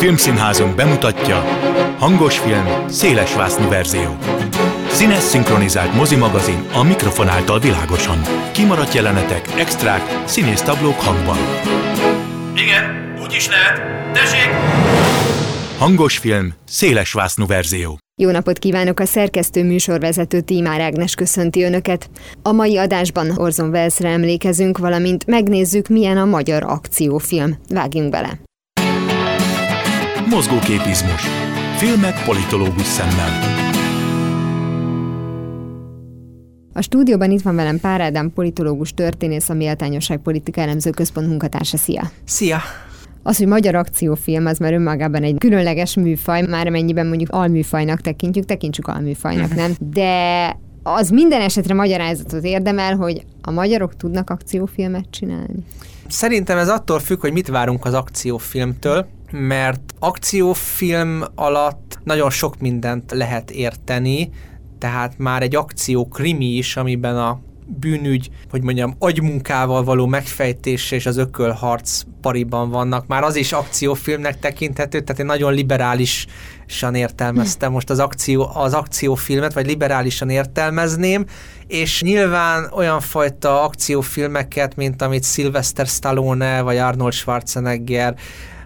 Filmszínházunk bemutatja Hangos film, széles vásznú verzió. Színes szinkronizált mozimagazin a mikrofon által világosan. Kimaradt jelenetek, extrák, színész tablók hangban. Igen, úgy is lehet. Tessék! Hangos film, széles vásznú verzió. Jó napot kívánok! A szerkesztő műsorvezető Tímár Ágnes köszönti Önöket. A mai adásban Orzon Wellsre emlékezünk, valamint megnézzük, milyen a magyar akciófilm. Vágjunk bele! Mozgóképizmus. Filmek politológus szemmel. A stúdióban itt van velem Pár Ádám, politológus történész, a Méltányosság Politika Elemző Központ munkatársa. Szia! Szia! Az, hogy magyar akciófilm, az már önmagában egy különleges műfaj, már amennyiben mondjuk alműfajnak tekintjük, tekintsük alműfajnak, nem? De az minden esetre magyarázatot érdemel, hogy a magyarok tudnak akciófilmet csinálni. Szerintem ez attól függ, hogy mit várunk az akciófilmtől, mert akciófilm alatt nagyon sok mindent lehet érteni, tehát már egy akció krimi is, amiben a bűnügy, hogy mondjam, agymunkával való megfejtése és az ökölharc pariban vannak. Már az is akciófilmnek tekinthető, tehát én nagyon liberálisan értelmeztem most az, akció, az akciófilmet, vagy liberálisan értelmezném, és nyilván olyan fajta akciófilmeket, mint amit Sylvester Stallone vagy Arnold Schwarzenegger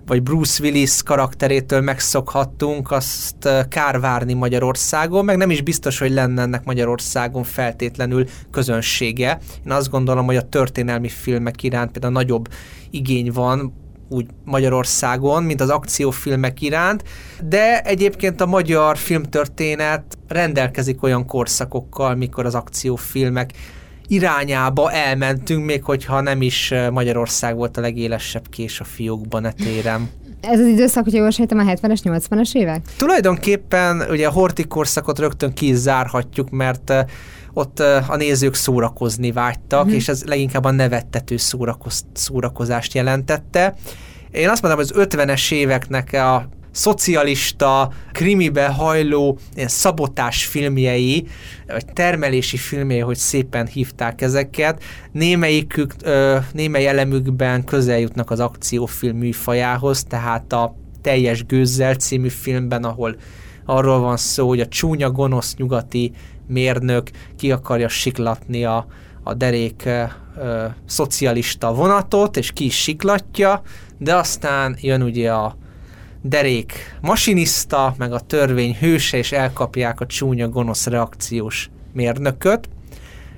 vagy Bruce Willis karakterétől megszokhattunk, azt kár várni Magyarországon, meg nem is biztos, hogy lenne ennek Magyarországon feltétlenül közönsége. Én azt gondolom, hogy a történelmi filmek iránt például nagyobb igény van, úgy Magyarországon, mint az akciófilmek iránt, de egyébként a magyar filmtörténet rendelkezik olyan korszakokkal, mikor az akciófilmek irányába elmentünk, még hogyha nem is Magyarország volt a legélesebb kés a fiókban etérem. Ez az időszak, hogy jól sejtem, a 70-es, 80-as évek? Tulajdonképpen ugye a horti korszakot rögtön ki zárhatjuk, mert ott a nézők szórakozni vágytak, uh-huh. és ez leginkább a nevettető szórakoz, szórakozást jelentette. Én azt mondom, hogy az 50-es éveknek a szocialista, krimibe hajló ilyen szabotás filmjei, vagy termelési filmjei, hogy szépen hívták ezeket, némelyikük, ö, némely elemükben közel jutnak az akciófilm műfajához, tehát a Teljes Gőzzel című filmben, ahol arról van szó, hogy a csúnya gonosz nyugati mérnök ki akarja siklatni a, a derék ö, szocialista vonatot, és ki is siklatja, de aztán jön ugye a derék masinista, meg a törvény hőse, és elkapják a csúnya gonosz reakciós mérnököt.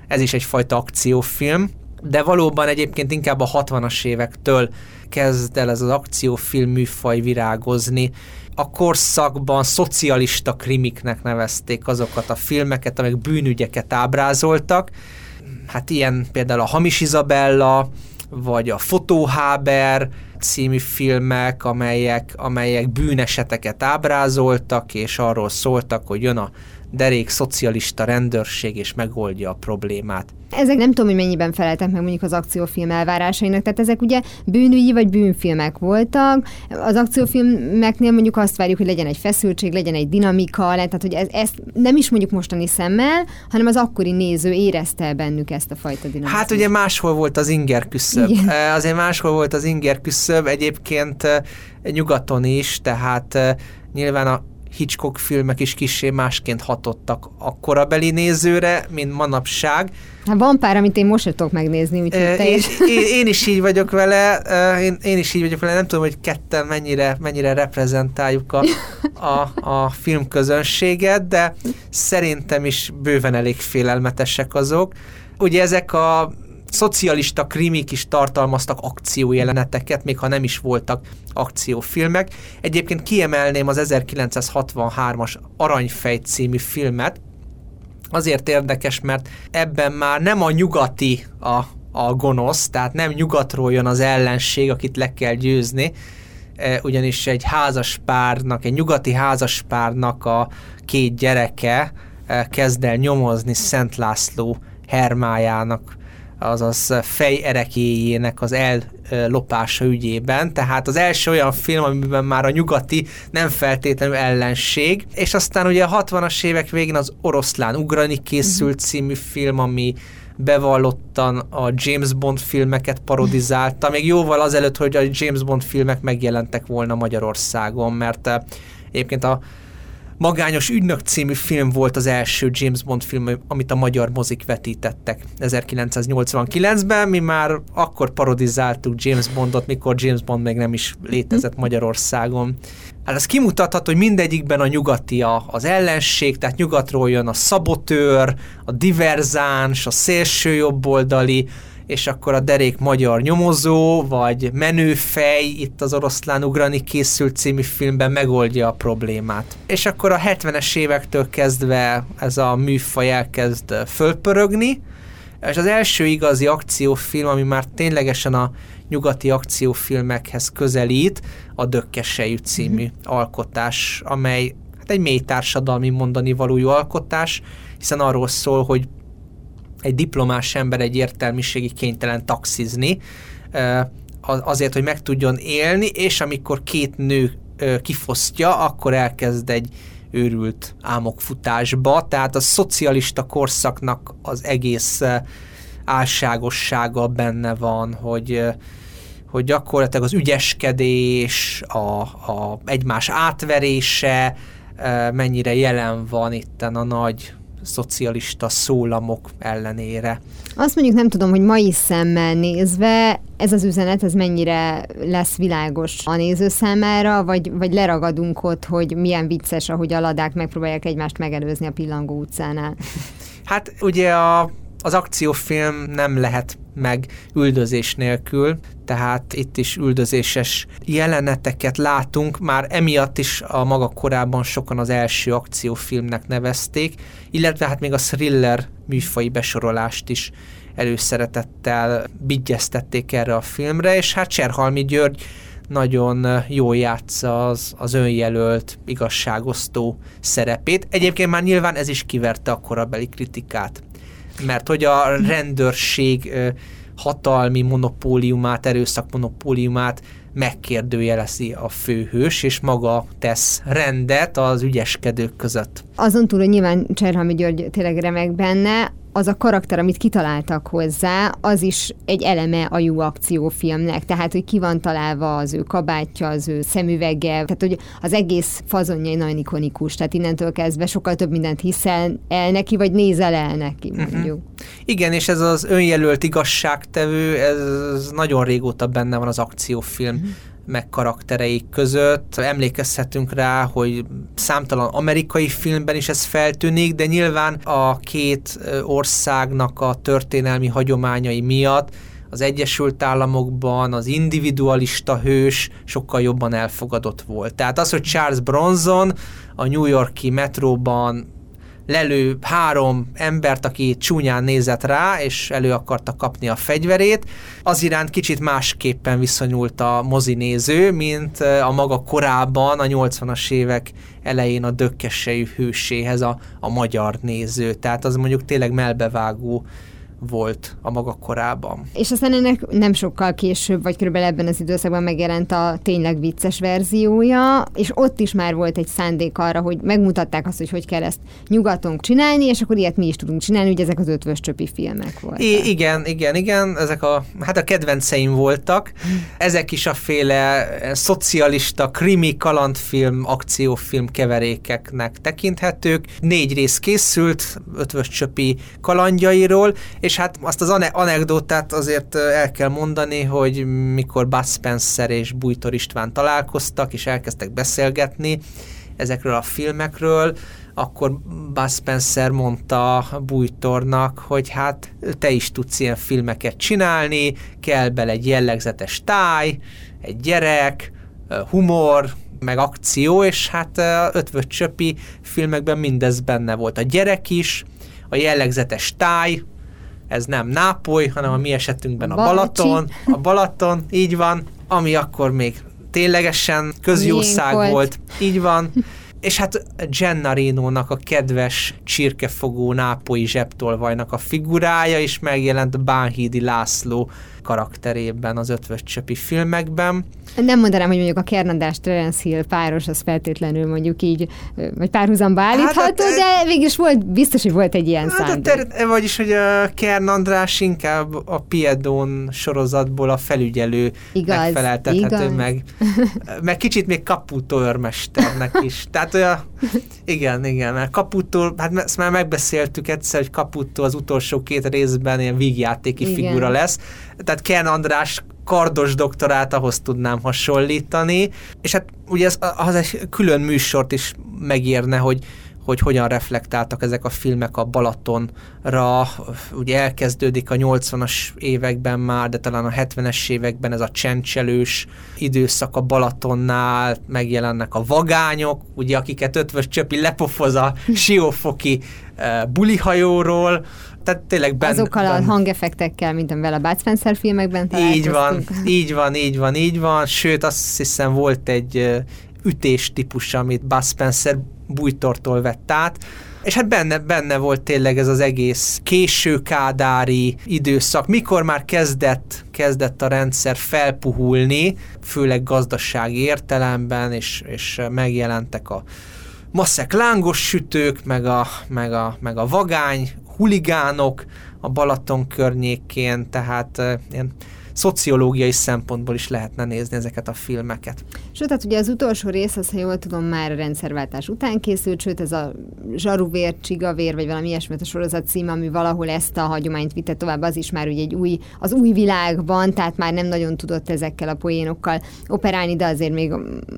Ez is egyfajta akciófilm, de valóban egyébként inkább a 60-as évektől kezd el ez az akciófilm műfaj virágozni. A korszakban szocialista krimiknek nevezték azokat a filmeket, amik bűnügyeket ábrázoltak. Hát ilyen például a Hamis Izabella, vagy a Fotóháber, című filmek, amelyek, amelyek bűneseteket ábrázoltak, és arról szóltak, hogy jön a derék szocialista rendőrség, és megoldja a problémát. Ezek nem tudom, hogy mennyiben feleltek meg mondjuk az akciófilm elvárásainak, tehát ezek ugye bűnügyi vagy bűnfilmek voltak. Az akciófilmeknél mondjuk azt várjuk, hogy legyen egy feszültség, legyen egy dinamika, tehát hogy ez, ezt nem is mondjuk mostani szemmel, hanem az akkori néző érezte bennük ezt a fajta dinamikát. Hát ugye máshol volt az inger küszöb. Igen. Azért máshol volt az inger küszöb, egyébként nyugaton is, tehát nyilván a Hitchcock filmek is kissé másként hatottak a korabeli nézőre, mint manapság. Hát van pár, amit én most sem tudok megnézni, úgyhogy te én, is. Én, én, is így vagyok vele, én, én is így vagyok vele, nem tudom, hogy ketten mennyire, mennyire reprezentáljuk a, a, a filmközönséget, de szerintem is bőven elég félelmetesek azok. Ugye ezek a szocialista krimik is tartalmaztak akciójeleneteket, még ha nem is voltak akciófilmek. Egyébként kiemelném az 1963-as Aranyfej című filmet, azért érdekes, mert ebben már nem a nyugati a, a gonosz, tehát nem nyugatról jön az ellenség, akit le kell győzni, e, ugyanis egy házaspárnak, egy nyugati házaspárnak a két gyereke e, kezd el nyomozni Szent László hermájának azaz fejerekéjének az ellopása ügyében. Tehát az első olyan film, amiben már a nyugati nem feltétlenül ellenség, és aztán ugye a 60-as évek végén az Oroszlán Ugrani készült mhm. című film, ami bevallottan a James Bond filmeket parodizálta, még jóval azelőtt, hogy a James Bond filmek megjelentek volna Magyarországon, mert eh, egyébként a Magányos ügynök című film volt az első James Bond film, amit a magyar mozik vetítettek 1989-ben. Mi már akkor parodizáltuk James Bondot, mikor James Bond még nem is létezett Magyarországon. Hát ez kimutathat, hogy mindegyikben a nyugati a, az ellenség, tehát nyugatról jön a szabotőr, a diverzáns, a szélső jobboldali, és akkor a derék magyar nyomozó, vagy menőfej itt az oroszlán ugrani készült című filmben megoldja a problémát. És akkor a 70-es évektől kezdve ez a műfaj elkezd fölpörögni, és az első igazi akciófilm, ami már ténylegesen a nyugati akciófilmekhez közelít, a Dökkesejű című mm-hmm. alkotás, amely hát egy mély társadalmi mondani valójú alkotás, hiszen arról szól, hogy egy diplomás ember egy értelmiségi kénytelen taxizni, azért, hogy meg tudjon élni, és amikor két nő kifosztja, akkor elkezd egy őrült álmokfutásba, tehát a szocialista korszaknak az egész álságossága benne van, hogy hogy gyakorlatilag az ügyeskedés, a, a egymás átverése mennyire jelen van itten a nagy szocialista szólamok ellenére. Azt mondjuk nem tudom, hogy mai szemmel nézve ez az üzenet, ez mennyire lesz világos a néző számára, vagy, vagy leragadunk ott, hogy milyen vicces, ahogy a ladák megpróbálják egymást megelőzni a pillangó utcánál. Hát ugye a az akciófilm nem lehet meg üldözés nélkül, tehát itt is üldözéses jeleneteket látunk, már emiatt is a maga korában sokan az első akciófilmnek nevezték, illetve hát még a thriller műfai besorolást is előszeretettel bigyeztették erre a filmre, és hát Cserhalmi György nagyon jól játsza az, az önjelölt, igazságosztó szerepét. Egyébként már nyilván ez is kiverte a korabeli kritikát mert hogy a rendőrség hatalmi monopóliumát, erőszak monopóliumát megkérdőjelezi a főhős, és maga tesz rendet az ügyeskedők között. Azon túl, hogy nyilván Cserhalmi György tényleg remek benne, az a karakter, amit kitaláltak hozzá, az is egy eleme a jó akciófilmnek. Tehát, hogy ki van találva az ő kabátja, az ő szemüvege, tehát, hogy az egész fazonja nagyon ikonikus. Tehát innentől kezdve sokkal több mindent hiszel el neki, vagy nézel el neki, mhm. mondjuk. Uh-huh. Igen, és ez az önjelölt igazságtevő, ez nagyon régóta benne van az akciófilm uh-huh meg karaktereik között. Emlékezhetünk rá, hogy számtalan amerikai filmben is ez feltűnik, de nyilván a két országnak a történelmi hagyományai miatt az Egyesült Államokban az individualista hős sokkal jobban elfogadott volt. Tehát az, hogy Charles Bronson a New Yorki metróban lelő három embert, aki csúnyán nézett rá, és elő akarta kapni a fegyverét. Az iránt kicsit másképpen viszonyult a mozinéző, mint a maga korában, a 80-as évek elején a dökkesejű hőséhez a, a magyar néző. Tehát az mondjuk tényleg melbevágó volt a maga korában. És aztán ennek nem sokkal később, vagy körülbelül ebben az időszakban megjelent a tényleg vicces verziója, és ott is már volt egy szándék arra, hogy megmutatták azt, hogy hogy kell ezt nyugaton csinálni, és akkor ilyet mi is tudunk csinálni, hogy ezek az ötvös csöpi filmek voltak. I- igen, igen, igen, ezek a, hát a kedvenceim voltak. Ezek is a féle eh, szocialista, krimi, kalandfilm, akciófilm keverékeknek tekinthetők. Négy rész készült, ötvös csöpi kalandjairól, és hát azt az anekdotát azért el kell mondani, hogy mikor Bud Spencer és Bújtor István találkoztak, és elkezdtek beszélgetni ezekről a filmekről, akkor Bud Spencer mondta Bújtornak, hogy hát te is tudsz ilyen filmeket csinálni, kell bele egy jellegzetes táj, egy gyerek, humor, meg akció, és hát ötvöt csöpi filmekben mindez benne volt. A gyerek is, a jellegzetes táj, ez nem Nápoly, hanem a mi esetünkben a Balaton, a Balaton, így van, ami akkor még ténylegesen közjószág volt. volt, így van. És hát Gennarino-nak a kedves csirkefogó nápoi zsebtolvajnak a figurája is megjelent Bánhídi László karakterében az ötvös csöpi filmekben. Nem mondanám, hogy mondjuk a Kernandás Terence Hill páros, az feltétlenül mondjuk így, vagy párhuzamba állítható, hát, de végülis volt, biztos, hogy volt egy ilyen hát, szándék. Ter- vagyis, hogy a Kern András inkább a Piedon sorozatból a felügyelő igaz, megfeleltethető igaz. meg. Meg kicsit még Caputo őrmesternek is. Tehát olyan, igen, igen, mert Caputo, hát ezt már megbeszéltük egyszer, hogy Caputo az utolsó két részben ilyen vígjátéki igen. figura lesz. Tehát Ken András kardos doktorát ahhoz tudnám hasonlítani, és hát ugye ez, az egy külön műsort is megérne, hogy hogy hogyan reflektáltak ezek a filmek a Balatonra. Ugye elkezdődik a 80-as években már, de talán a 70-es években ez a csencselős időszak a Balatonnál, megjelennek a vagányok, ugye akiket ötvös csöpi lepofoz a siófoki uh, bulihajóról, tehát tényleg benne... Azokkal a hangeffektekkel, mint amivel a Bud Spencer filmekben Így van, így van, így van, így van, sőt azt hiszem volt egy ütés típus, amit Bud Spencer bújtortól vett át, és hát benne, benne volt tényleg ez az egész késő kádári időszak, mikor már kezdett, kezdett a rendszer felpuhulni, főleg gazdasági értelemben, és, és megjelentek a maszek lángos sütők, meg a, meg a, meg a vagány huligánok a Balaton környékén, tehát ilyen szociológiai szempontból is lehetne nézni ezeket a filmeket. Sőt, tehát ugye az utolsó rész, az, ha jól tudom, már a rendszerváltás után készült, sőt ez a zsaruvér, csigavér, vagy valami ilyesmi a sorozat cím, ami valahol ezt a hagyományt vitte tovább, az is már ugye egy új, az új világban, tehát már nem nagyon tudott ezekkel a poénokkal operálni, de azért még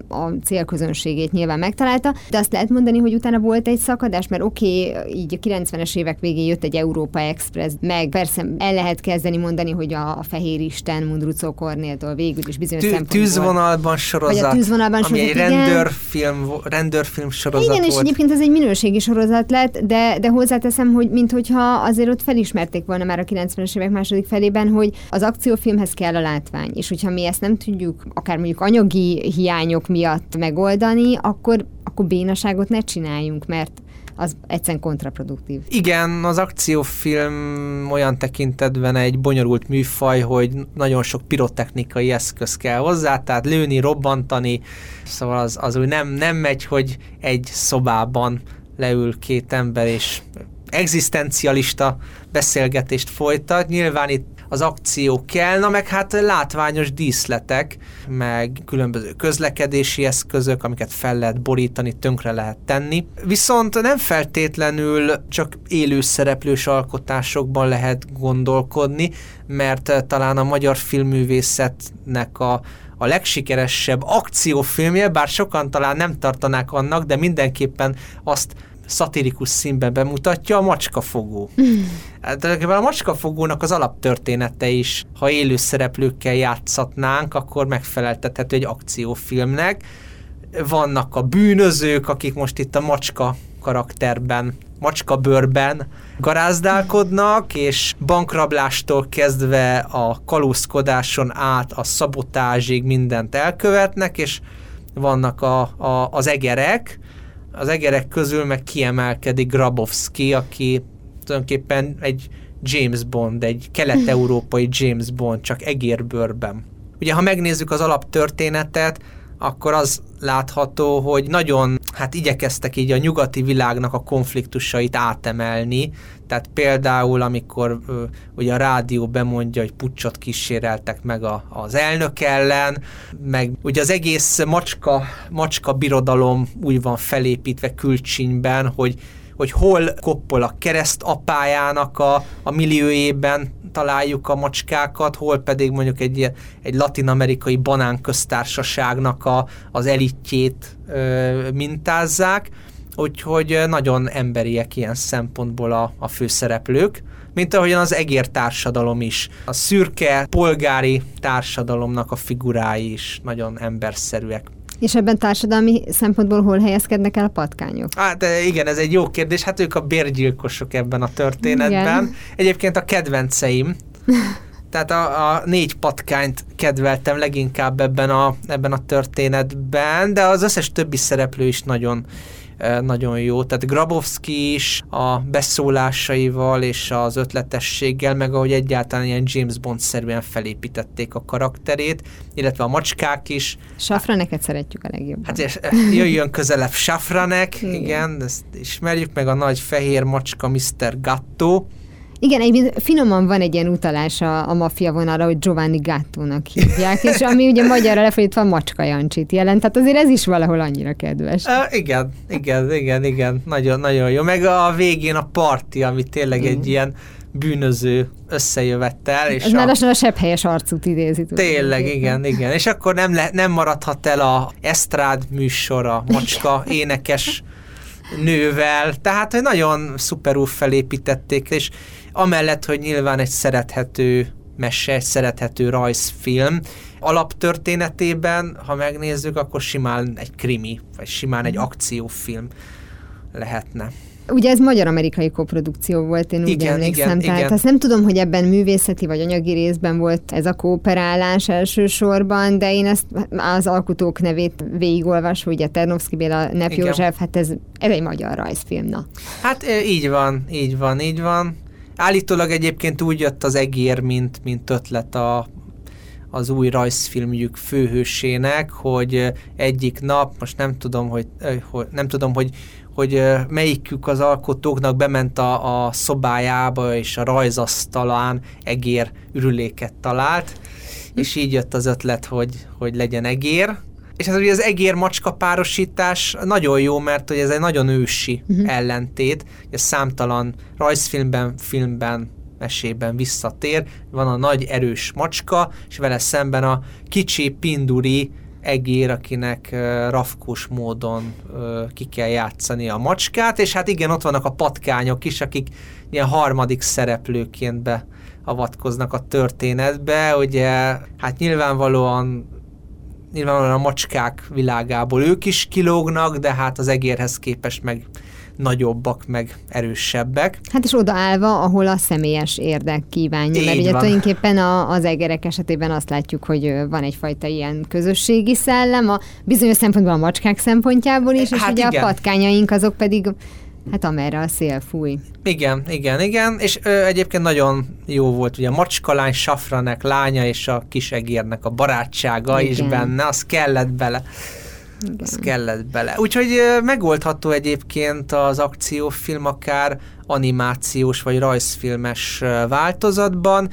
a célközönségét nyilván megtalálta. De azt lehet mondani, hogy utána volt egy szakadás, mert oké, okay, így a 90-es évek végén jött egy Európa Express, meg persze el lehet kezdeni mondani, hogy a, a Fehér Isten Mundrucó Kornéltól végül is bizonyos Tű, szempontból. Tűzvonalban sorozat sorozat, tűzvonalban ami sorozat, egy rendőrfilm, rendőrfilm sorozat igen, volt. és egyébként ez egy minőségi sorozat lett, de, de hozzáteszem, hogy minthogyha azért ott felismerték volna már a 90-es évek második felében, hogy az akciófilmhez kell a látvány, és hogyha mi ezt nem tudjuk, akár mondjuk anyagi hiányok miatt megoldani, akkor, akkor bénaságot ne csináljunk, mert az egyszerűen kontraproduktív. Igen, az akciófilm olyan tekintetben egy bonyolult műfaj, hogy nagyon sok pirotechnikai eszköz kell hozzá, tehát lőni, robbantani, szóval az, az úgy nem, nem megy, hogy egy szobában leül két ember és egzisztencialista beszélgetést folytat. Nyilván itt az akció kell, na meg hát látványos díszletek, meg különböző közlekedési eszközök, amiket fel lehet borítani, tönkre lehet tenni. Viszont nem feltétlenül csak élő szereplős alkotásokban lehet gondolkodni, mert talán a magyar filmművészetnek a a legsikeresebb akciófilmje, bár sokan talán nem tartanák annak, de mindenképpen azt szatirikus színben bemutatja a macskafogó. Hát, a macskafogónak az alaptörténete is, ha élő szereplőkkel játszatnánk, akkor megfeleltethető egy akciófilmnek. Vannak a bűnözők, akik most itt a macska karakterben, macska bőrben garázdálkodnak, és bankrablástól kezdve a kalózkodáson át a szabotázsig mindent elkövetnek, és vannak a, a, az egerek, az egerek közül meg kiemelkedik Grabowski, aki tulajdonképpen egy James Bond, egy kelet-európai James Bond, csak egérbőrben. Ugye, ha megnézzük az alaptörténetet, akkor az látható, hogy nagyon hát igyekeztek így a nyugati világnak a konfliktusait átemelni, tehát például, amikor ö, ugye a rádió bemondja, hogy pucsot kíséreltek meg a, az elnök ellen, meg ugye az egész macska, macska birodalom úgy van felépítve külcsínyben, hogy hogy hol koppol a kereszt apájának a, a milliójében találjuk a macskákat, hol pedig mondjuk egy, egy latin-amerikai banánköztársaságnak a, az elitjét ö, mintázzák, úgyhogy nagyon emberiek ilyen szempontból a, a főszereplők, mint ahogyan az egér társadalom is. A szürke, polgári társadalomnak a figurái is nagyon emberszerűek. És ebben társadalmi szempontból hol helyezkednek el a patkányok? Hát igen, ez egy jó kérdés. Hát ők a bérgyilkosok ebben a történetben. Igen. Egyébként a kedvenceim. Tehát a, a négy patkányt kedveltem leginkább ebben a, ebben a történetben, de az összes többi szereplő is nagyon nagyon jó. Tehát Grabowski is a beszólásaival és az ötletességgel, meg ahogy egyáltalán ilyen James Bond-szerűen felépítették a karakterét, illetve a macskák is. Safraneket szeretjük a legjobban. Hát és jöjjön közelebb Safranek, igen. igen, ezt ismerjük meg a nagy fehér macska Mr. Gatto, igen, egyébként finoman van egy ilyen utalás a, a maffia vonalra, hogy Giovanni Gattónak hívják, és ami ugye magyarra lefordítva Macska Jancsit jelent, tehát azért ez is valahol annyira kedves. Uh, igen, igen, igen, igen, nagyon, nagyon jó. Meg a végén a parti, ami tényleg mm. egy ilyen bűnöző összejövettel. És Ez már lassan a sebb helyes arcút idézi. Tényleg, igen, igen. És akkor nem, le, nem maradhat el a esztrád műsor, a macska énekes nővel, tehát hogy nagyon szuperul felépítették, és amellett, hogy nyilván egy szerethető mese, egy szerethető rajzfilm. Alaptörténetében, ha megnézzük, akkor simán egy krimi, vagy simán egy mhm. akciófilm lehetne. Ugye ez magyar-amerikai koprodukció volt, én úgy igen, emlékszem. Igen, tehát igen. azt nem tudom, hogy ebben művészeti vagy anyagi részben volt ez a kooperálás elsősorban, de én ezt az alkotók nevét végigolvasva, ugye Ternovszki Béla, Nep József, hát ez, ez egy magyar rajzfilm, na. Hát így van, így van, így van. Állítólag egyébként úgy jött az egér, mint, mint ötlet a, az új rajzfilmjük főhősének, hogy egyik nap, most nem tudom, hogy, hogy nem tudom, hogy hogy melyikük az alkotóknak bement a, a szobájába, és a rajzasztalán egér ürüléket talált, és így jött az ötlet, hogy, hogy legyen egér, és ez ugye az egér-macska párosítás nagyon jó, mert hogy ez egy nagyon ősi uh-huh. ellentét, a számtalan rajzfilmben, filmben, mesében visszatér, van a nagy erős macska, és vele szemben a kicsi pinduri egér, akinek uh, rafkós módon uh, ki kell játszani a macskát, és hát igen, ott vannak a patkányok is, akik ilyen harmadik szereplőként beavatkoznak a történetbe, ugye hát nyilvánvalóan nyilvánvalóan a macskák világából ők is kilógnak, de hát az egérhez képest meg nagyobbak, meg erősebbek. Hát és odaállva, ahol a személyes érdek kívánja, Így mert ugye van. tulajdonképpen a, az egerek esetében azt látjuk, hogy van egyfajta ilyen közösségi szellem, a bizonyos szempontból a macskák szempontjából is, és hát ugye igen. a patkányaink azok pedig Hát amerre a szél fúj. Igen, igen, igen, és ö, egyébként nagyon jó volt ugye a macskalány Safranek lánya és a kis egérnek a barátsága igen. is benne, az kellett bele. Igen. Az kellett bele. Úgyhogy ö, megoldható egyébként az akciófilm akár animációs vagy rajzfilmes változatban,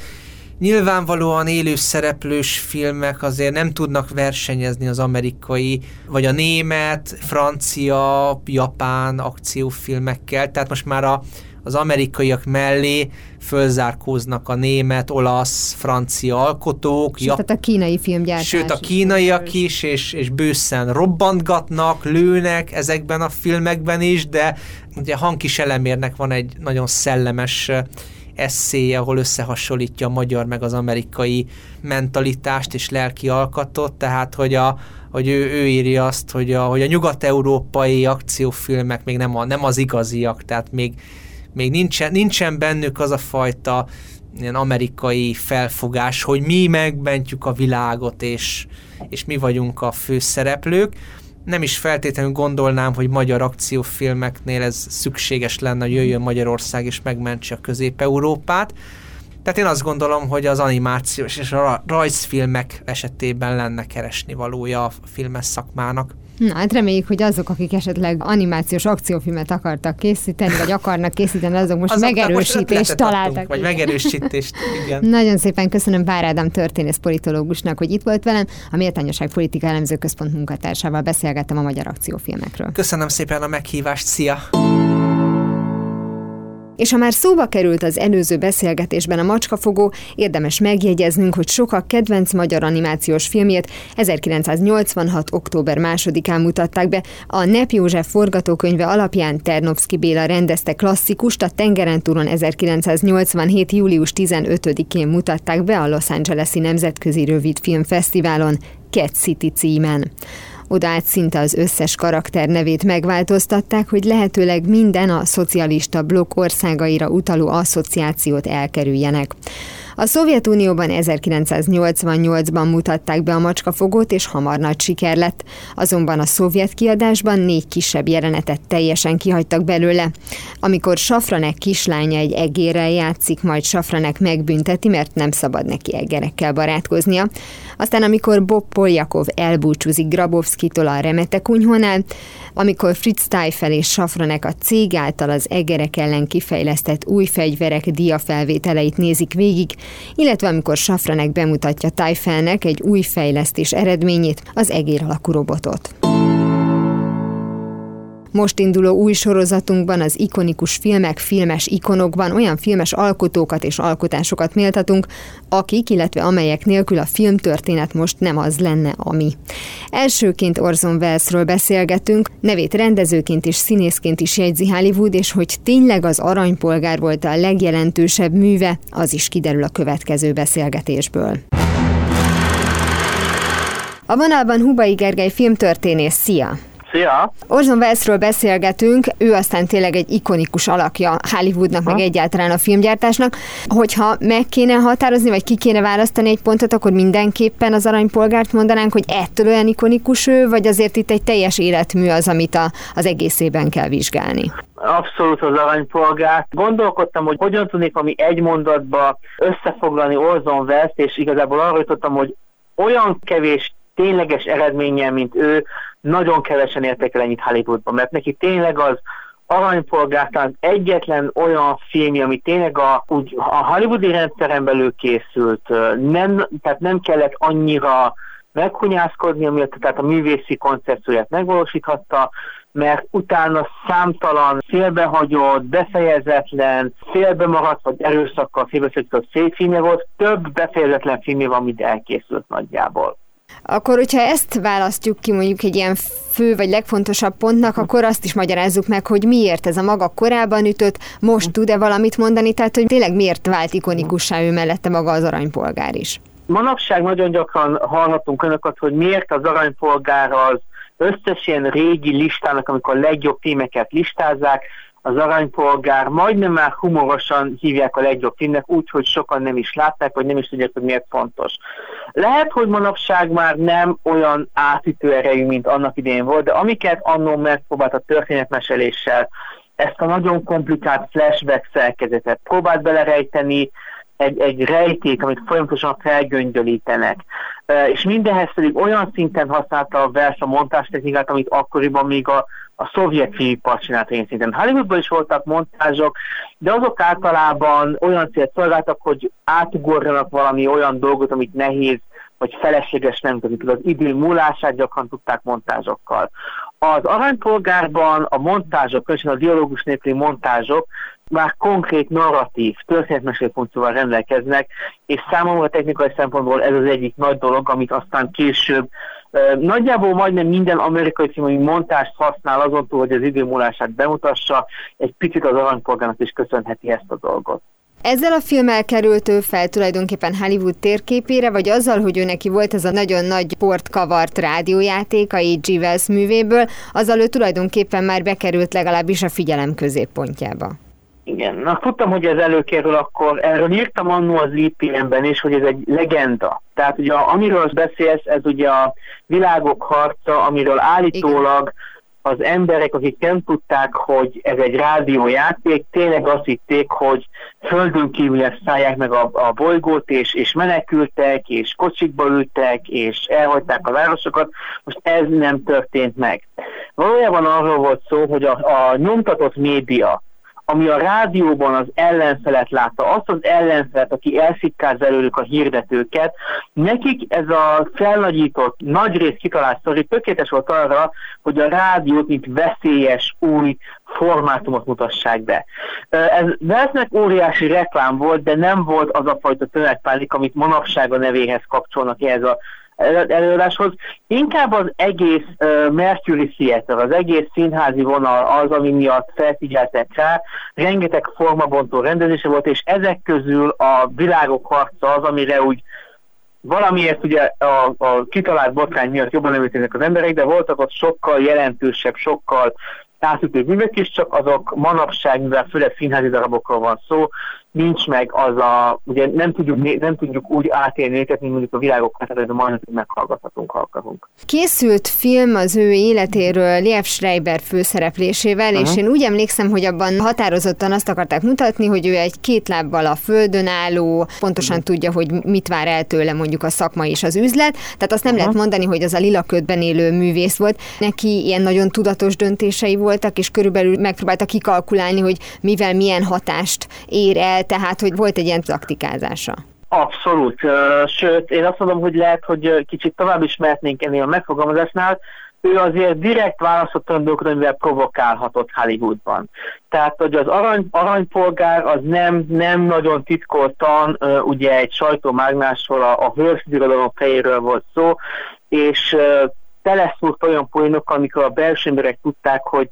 Nyilvánvalóan élő szereplős filmek azért nem tudnak versenyezni az amerikai, vagy a német, francia, japán akciófilmekkel, tehát most már a, az amerikaiak mellé fölzárkóznak a német, olasz, francia alkotók. Sőt, tehát a kínai filmgyártás. Sőt, a kínaiak is, és, és bőszen robbantgatnak, lőnek ezekben a filmekben is, de ugye Hankis Elemérnek van egy nagyon szellemes eszéje, ahol összehasonlítja a magyar meg az amerikai mentalitást és lelki alkatot, tehát hogy, a, hogy ő, ő írja azt, hogy a, hogy a nyugat-európai akciófilmek még nem, a, nem az igaziak, tehát még, még nincsen, nincsen bennük az a fajta ilyen amerikai felfogás, hogy mi megmentjük a világot, és, és mi vagyunk a főszereplők nem is feltétlenül gondolnám, hogy magyar akciófilmeknél ez szükséges lenne, hogy jöjjön Magyarország és megmentse a Közép-Európát. Tehát én azt gondolom, hogy az animációs és a rajzfilmek esetében lenne keresni valója a filmes szakmának. Na, hát reméljük, hogy azok, akik esetleg animációs akciófilmet akartak készíteni, vagy akarnak készíteni, azok most azok megerősítést most találtak. Adtunk, vagy megerősítést, igen. Nagyon szépen köszönöm Pár Ádám történész politológusnak, hogy itt volt velem. A Méltányosság Politika Elemző Központ munkatársával beszélgettem a magyar akciófilmekről. Köszönöm szépen a meghívást, szia! És ha már szóba került az előző beszélgetésben a macskafogó, érdemes megjegyeznünk, hogy sokak kedvenc magyar animációs filmjét 1986. október 2-án mutatták be. A Nep József forgatókönyve alapján Ternovszki Béla rendezte klasszikust, a Tengeren túron 1987. július 15-én mutatták be a Los Angeles-i Nemzetközi Rövidfilmfesztiválon Cat City címen. Oda szinte az összes karakter nevét megváltoztatták, hogy lehetőleg minden a szocialista blokk országaira utaló asszociációt elkerüljenek. A Szovjetunióban 1988-ban mutatták be a macskafogót, és hamar nagy siker lett. Azonban a szovjet kiadásban négy kisebb jelenetet teljesen kihagytak belőle. Amikor Safranek kislánya egy egérrel játszik, majd Safranek megbünteti, mert nem szabad neki egerekkel barátkoznia. Aztán amikor Bob Poljakov elbúcsúzik Grabowski-tól a remete kunyhónál, amikor Fritz Teifel és Safranek a cég által az egerek ellen kifejlesztett új fegyverek diafelvételeit nézik végig, illetve amikor Safranek bemutatja Teifelnek egy új fejlesztés eredményét, az egér alakú robotot. Most induló új sorozatunkban az ikonikus filmek, filmes ikonokban olyan filmes alkotókat és alkotásokat méltatunk, akik, illetve amelyek nélkül a filmtörténet most nem az lenne, ami. Elsőként Orson Wellesről beszélgetünk, nevét rendezőként és színészként is jegyzi Hollywood, és hogy tényleg az aranypolgár volt a legjelentősebb műve, az is kiderül a következő beszélgetésből. A vonalban Hubai Gergely filmtörténész, szia! Szia! Orson Wellesről beszélgetünk, ő aztán tényleg egy ikonikus alakja Hollywoodnak, ha. meg egyáltalán a filmgyártásnak. Hogyha meg kéne határozni, vagy ki kéne választani egy pontot, akkor mindenképpen az aranypolgárt mondanánk, hogy ettől olyan ikonikus ő, vagy azért itt egy teljes életmű az, amit a, az egészében kell vizsgálni. Abszolút az aranypolgár. Gondolkodtam, hogy hogyan tudnék ami egy mondatba összefoglalni Orson Welles, és igazából arra jutottam, hogy olyan kevés tényleges eredménnyel, mint ő, nagyon kevesen értek el ennyit Hollywoodban, mert neki tényleg az aranypolgártán egyetlen olyan film, ami tényleg a, úgy, a hollywoodi rendszeren belül készült, nem, tehát nem kellett annyira meghunyászkodni, amiatt tehát a művészi koncepcióját megvalósíthatta, mert utána számtalan félbehagyott, befejezetlen, félbemaradt, vagy erőszakkal félbeszélgetett filmje volt, több befejezetlen filmje van, mint elkészült nagyjából. Akkor, hogyha ezt választjuk ki mondjuk egy ilyen fő vagy legfontosabb pontnak, akkor azt is magyarázzuk meg, hogy miért ez a maga korábban ütött, most tud-e valamit mondani, tehát hogy tényleg miért vált ikonikussá ő mellette maga az aranypolgár is. Manapság nagyon gyakran hallhatunk önöket, hogy miért az aranypolgár az összes ilyen régi listának, amikor a legjobb filmeket listázzák, az aranypolgár, majdnem már humorosan hívják a legjobb filmnek, úgyhogy sokan nem is látták, vagy nem is tudják, hogy miért fontos. Lehet, hogy manapság már nem olyan átütő erejű, mint annak idején volt, de amiket annó megpróbált a történetmeseléssel, ezt a nagyon komplikált flashback szerkezetet próbált belerejteni, egy, egy rejték, amit folyamatosan felgöngyölítenek. És mindenhez pedig olyan szinten használta a vers a montástechnikát, amit akkoriban még a, a szovjet filmipar csinálta én szinten. Hollywoodban is voltak montázsok, de azok általában olyan célt szolgáltak, hogy átugorjanak valami olyan dolgot, amit nehéz vagy felesleges nem tudom, az idő múlását gyakran tudták montázsokkal. Az aranypolgárban a montázsok, különösen a dialógus nélküli montázsok már konkrét narratív, történetmesélő funkcióval rendelkeznek, és számomra technikai szempontból ez az egyik nagy dolog, amit aztán később Nagyjából majdnem minden amerikai film, ami montást használ azon túl, hogy az idő múlását bemutassa, egy picit az aranypolgának is köszönheti ezt a dolgot. Ezzel a filmmel került ő fel tulajdonképpen Hollywood térképére, vagy azzal, hogy ő neki volt ez a nagyon nagy portkavart rádiójáték a E.G. Wells művéből, azzal ő tulajdonképpen már bekerült legalábbis a figyelem középpontjába. Igen, na tudtam, hogy ez előkerül, akkor erről írtam annó az IPM-ben is, hogy ez egy legenda. Tehát ugye amiről beszélsz, ez ugye a világok harca, amiről állítólag Igen az emberek, akik nem tudták, hogy ez egy rádiójáték, tényleg azt hitték, hogy földön kívül szállják meg a, a bolygót, és, és menekültek, és kocsikba ültek, és elhagyták a városokat. Most ez nem történt meg. Valójában arról volt szó, hogy a, a nyomtatott média, ami a rádióban az ellenfelet látta, azt az ellenfelet, aki elszikkáz előlük a hirdetőket, nekik ez a felnagyított, nagyrészt kitalált sztori tökéletes volt arra, hogy a rádiót, mint veszélyes új formátumot mutassák be. Ez Velsznek óriási reklám volt, de nem volt az a fajta tömegpánik, amit manapság a nevéhez kapcsolnak ehhez a előadáshoz. Inkább az egész uh, Mercury Theater, az egész színházi vonal az, ami miatt felfigyeltek rá. Rengeteg formabontó rendezése volt, és ezek közül a világok harca az, amire úgy valamiért ugye a, a kitalált botrány miatt jobban nem az emberek, de voltak ott sokkal jelentősebb, sokkal átütő művek is, csak azok manapság, mivel főleg színházi darabokról van szó, nincs meg az a, ugye nem tudjuk, nem tudjuk úgy átélni őket, mint mondjuk a világok mert majd meghallgathatunk, ha akarunk. Készült film az ő életéről Liev Schreiber főszereplésével, uh-huh. és én úgy emlékszem, hogy abban határozottan azt akarták mutatni, hogy ő egy két lábbal a földön álló, pontosan uh-huh. tudja, hogy mit vár el tőle mondjuk a szakma és az üzlet, tehát azt nem uh-huh. lehet mondani, hogy az a lilaködben élő művész volt. Neki ilyen nagyon tudatos döntései voltak, és körülbelül megpróbálta kikalkulálni, hogy mivel milyen hatást ér el, tehát hogy volt egy ilyen taktikázása. Abszolút. Sőt, én azt mondom, hogy lehet, hogy kicsit tovább is mehetnénk ennél a megfogalmazásnál. Ő azért direkt választott amivel provokálhatott Hollywoodban. Tehát, hogy az arany, aranypolgár az nem, nem nagyon titkoltan, ugye egy sajtómágnásról, a, a hősbirodalom fejéről volt szó, és teleszúrt olyan poénokkal, amikor a belső emberek tudták, hogy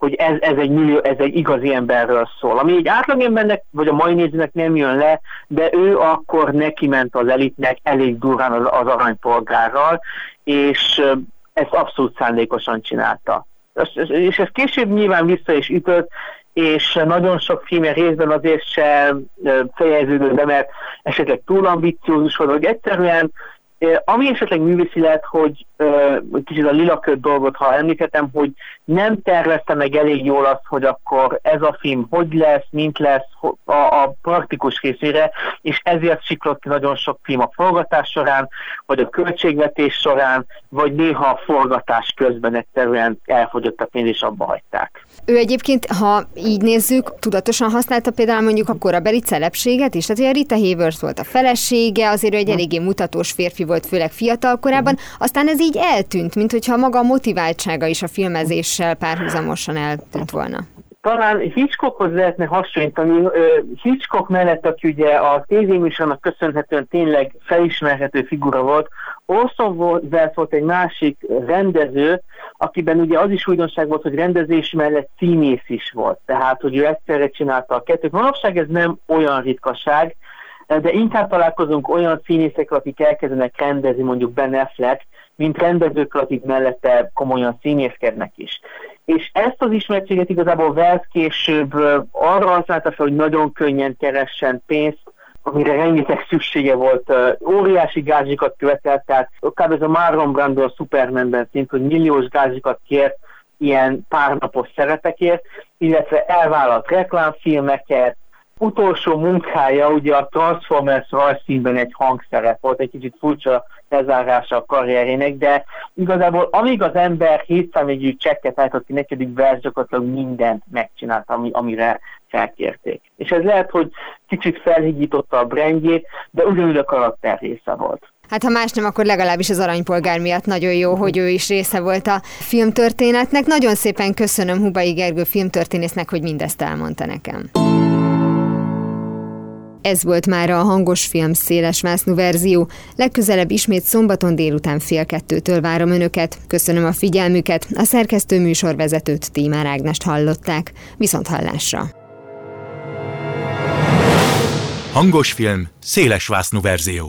hogy ez, ez, egy millió, ez egy igazi emberről szól. Ami egy átlagembernek, vagy a mai nézőnek nem jön le, de ő akkor neki ment az elitnek elég durván az, az aranypolgárral, és ezt abszolút szándékosan csinálta. És ez később nyilván vissza is ütött, és nagyon sok filmje részben azért se fejeződött be, mert esetleg túl ambiciózus volt, vagy egyszerűen ami esetleg művészi lehet, hogy kicsit a lilaköt dolgot, ha említettem, hogy nem tervezte meg elég jól azt, hogy akkor ez a film hogy lesz, mint lesz a, a praktikus részére, és ezért siklott ki nagyon sok film a forgatás során, vagy a költségvetés során, vagy néha a forgatás közben egyszerűen elfogyott a pénz, és abba hagyták. Ő egyébként, ha így nézzük, tudatosan használta például mondjuk a korabeli celebséget is, tehát a Rita Hayworth volt a felesége, azért ő egy hm. eléggé mutatós férfi volt, főleg fiatal korában, hm. aztán ez így eltűnt, mint hogyha maga a motiváltsága is a filmezéssel párhuzamosan eltűnt volna talán Hitchcockhoz lehetne hasonlítani. Hitchcock mellett, aki ugye a tévéműsornak köszönhetően tényleg felismerhető figura volt, Orson Welles volt egy másik rendező, akiben ugye az is újdonság volt, hogy rendezés mellett színész is volt. Tehát, hogy ő egyszerre csinálta a kettőt. Manapság ez nem olyan ritkaság, de inkább találkozunk olyan színészekkel, akik elkezdenek rendezni, mondjuk Ben Affleck, mint rendezők, akik mellette komolyan színészkednek is. És ezt az ismertséget igazából Wells később arra használta fel, hogy nagyon könnyen keressen pénzt, amire rengeteg szüksége volt, óriási gázsikat követelt, tehát akár ez a Marlon Brando a Supermanben szint, hogy milliós gázsikat kért ilyen párnapos szeretekért, illetve elvállalt reklámfilmeket, utolsó munkája ugye a Transformers rajzszínben egy hangszeret volt, egy kicsit furcsa lezárása a karrierének, de igazából amíg az ember hétszámjegyű csekket állított ki neki, addig gyakorlatilag mindent megcsinált, ami, amire felkérték. És ez lehet, hogy kicsit felhigította a brandjét, de ugyanúgy a karakter része volt. Hát ha más nem, akkor legalábbis az aranypolgár miatt nagyon jó, hogy ő is része volt a filmtörténetnek. Nagyon szépen köszönöm Hubai Gergő filmtörténésznek, hogy mindezt elmondta nekem. Ez volt már a hangos film széles vásznú verzió. Legközelebb ismét szombaton délután fél kettőtől várom önöket. Köszönöm a figyelmüket. A szerkesztő műsorvezetőt Tímár Ágnest hallották. Viszont hallásra. Hangos film széles vásznú verzió.